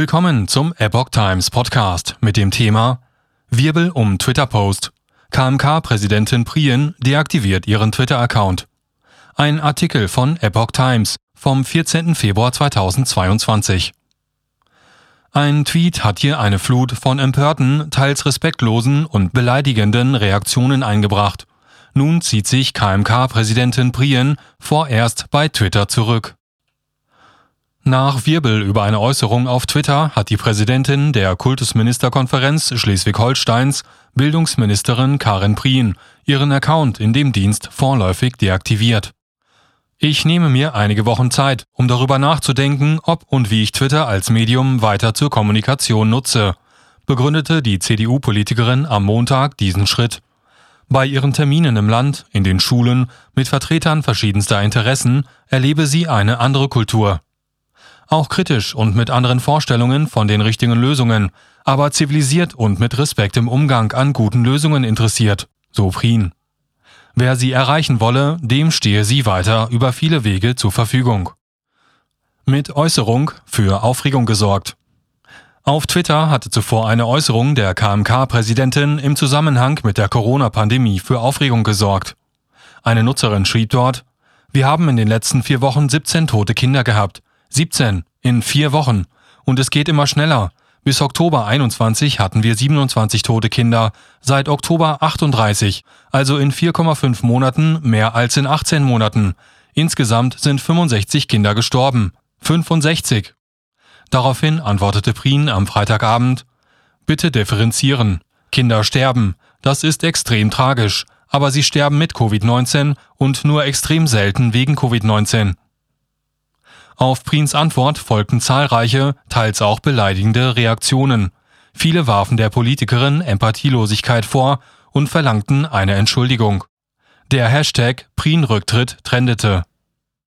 Willkommen zum Epoch Times Podcast mit dem Thema Wirbel um Twitter-Post. KMK-Präsidentin Prien deaktiviert ihren Twitter-Account. Ein Artikel von Epoch Times vom 14. Februar 2022. Ein Tweet hat hier eine Flut von empörten, teils respektlosen und beleidigenden Reaktionen eingebracht. Nun zieht sich KMK-Präsidentin Prien vorerst bei Twitter zurück. Nach Wirbel über eine Äußerung auf Twitter hat die Präsidentin der Kultusministerkonferenz Schleswig-Holsteins, Bildungsministerin Karin Prien, ihren Account in dem Dienst vorläufig deaktiviert. Ich nehme mir einige Wochen Zeit, um darüber nachzudenken, ob und wie ich Twitter als Medium weiter zur Kommunikation nutze, begründete die CDU-Politikerin am Montag diesen Schritt. Bei ihren Terminen im Land, in den Schulen, mit Vertretern verschiedenster Interessen erlebe sie eine andere Kultur auch kritisch und mit anderen Vorstellungen von den richtigen Lösungen, aber zivilisiert und mit Respekt im Umgang an guten Lösungen interessiert, so Prien. Wer sie erreichen wolle, dem stehe sie weiter über viele Wege zur Verfügung. Mit Äußerung für Aufregung gesorgt. Auf Twitter hatte zuvor eine Äußerung der KMK-Präsidentin im Zusammenhang mit der Corona-Pandemie für Aufregung gesorgt. Eine Nutzerin schrieb dort, wir haben in den letzten vier Wochen 17 tote Kinder gehabt. 17 in vier Wochen. Und es geht immer schneller. Bis Oktober 21 hatten wir 27 tote Kinder, seit Oktober 38, also in 4,5 Monaten mehr als in 18 Monaten. Insgesamt sind 65 Kinder gestorben. 65. Daraufhin antwortete Prien am Freitagabend, Bitte differenzieren. Kinder sterben. Das ist extrem tragisch. Aber sie sterben mit Covid-19 und nur extrem selten wegen Covid-19. Auf Prins Antwort folgten zahlreiche, teils auch beleidigende Reaktionen. Viele warfen der Politikerin Empathielosigkeit vor und verlangten eine Entschuldigung. Der Hashtag Prien-Rücktritt trendete.